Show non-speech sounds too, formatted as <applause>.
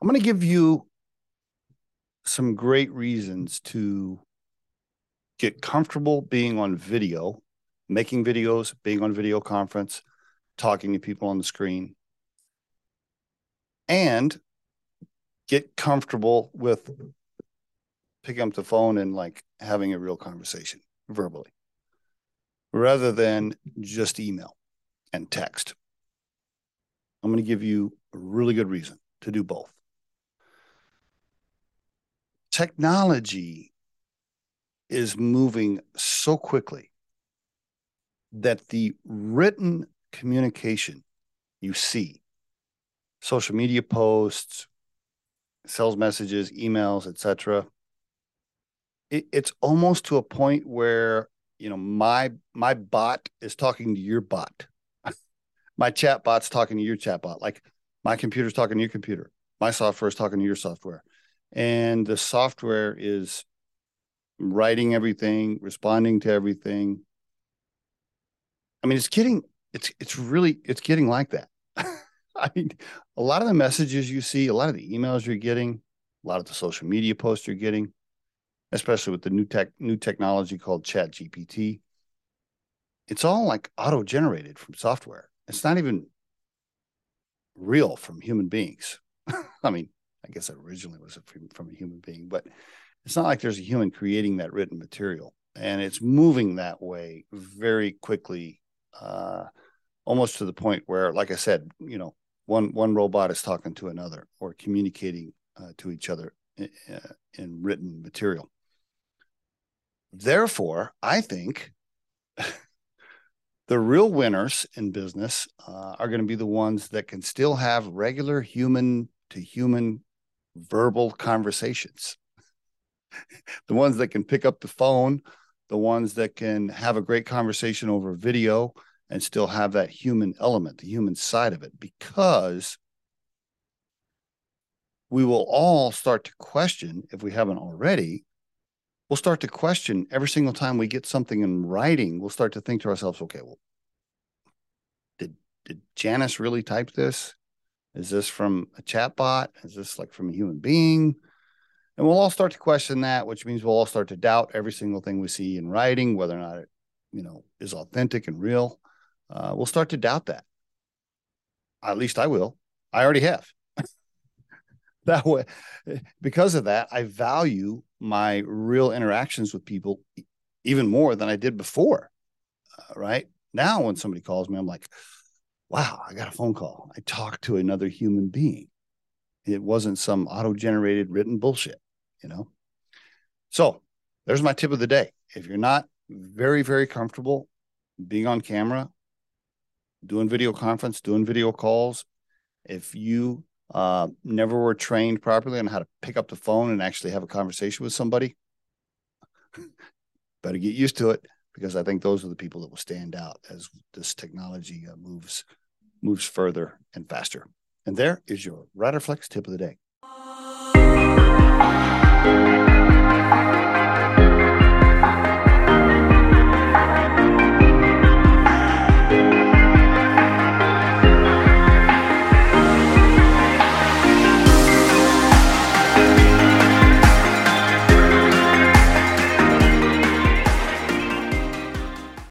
I'm going to give you some great reasons to get comfortable being on video, making videos, being on video conference, talking to people on the screen, and get comfortable with picking up the phone and like having a real conversation verbally rather than just email and text. I'm going to give you a really good reason to do both. Technology is moving so quickly that the written communication you see, social media posts, sales messages, emails, etc. It, it's almost to a point where you know my my bot is talking to your bot, <laughs> my chat bot's talking to your chat bot, like my computer's talking to your computer, my software is talking to your software, and the software is writing everything, responding to everything. I mean, it's getting it's it's really it's getting like that. <laughs> I mean, a lot of the messages you see, a lot of the emails you're getting, a lot of the social media posts you're getting, especially with the new tech new technology called Chat GPT, it's all like auto generated from software. It's not even real from human beings. <laughs> I mean, I guess originally was from, from a human being, but it's not like there's a human creating that written material. And it's moving that way very quickly, uh, almost to the point where, like I said, you know, one one robot is talking to another or communicating uh, to each other in, uh, in written material. Therefore, I think <laughs> the real winners in business uh, are going to be the ones that can still have regular human to human verbal conversations. <laughs> the ones that can pick up the phone, the ones that can have a great conversation over video and still have that human element, the human side of it, because we will all start to question, if we haven't already, we'll start to question every single time we get something in writing. We'll start to think to ourselves, okay, well, did did Janice really type this? Is this from a chat bot? Is this like from a human being? And we'll all start to question that, which means we'll all start to doubt every single thing we see in writing, whether or not it, you know, is authentic and real uh, we'll start to doubt that. At least I will. I already have. <laughs> that way, because of that, I value my real interactions with people even more than I did before. Uh, right now, when somebody calls me, I'm like, wow, I got a phone call. I talked to another human being. It wasn't some auto generated written bullshit, you know? So there's my tip of the day. If you're not very, very comfortable being on camera, doing video conference, doing video calls. If you uh, never were trained properly on how to pick up the phone and actually have a conversation with somebody, <laughs> better get used to it because I think those are the people that will stand out as this technology uh, moves moves further and faster. And there is your Riderflex tip of the day.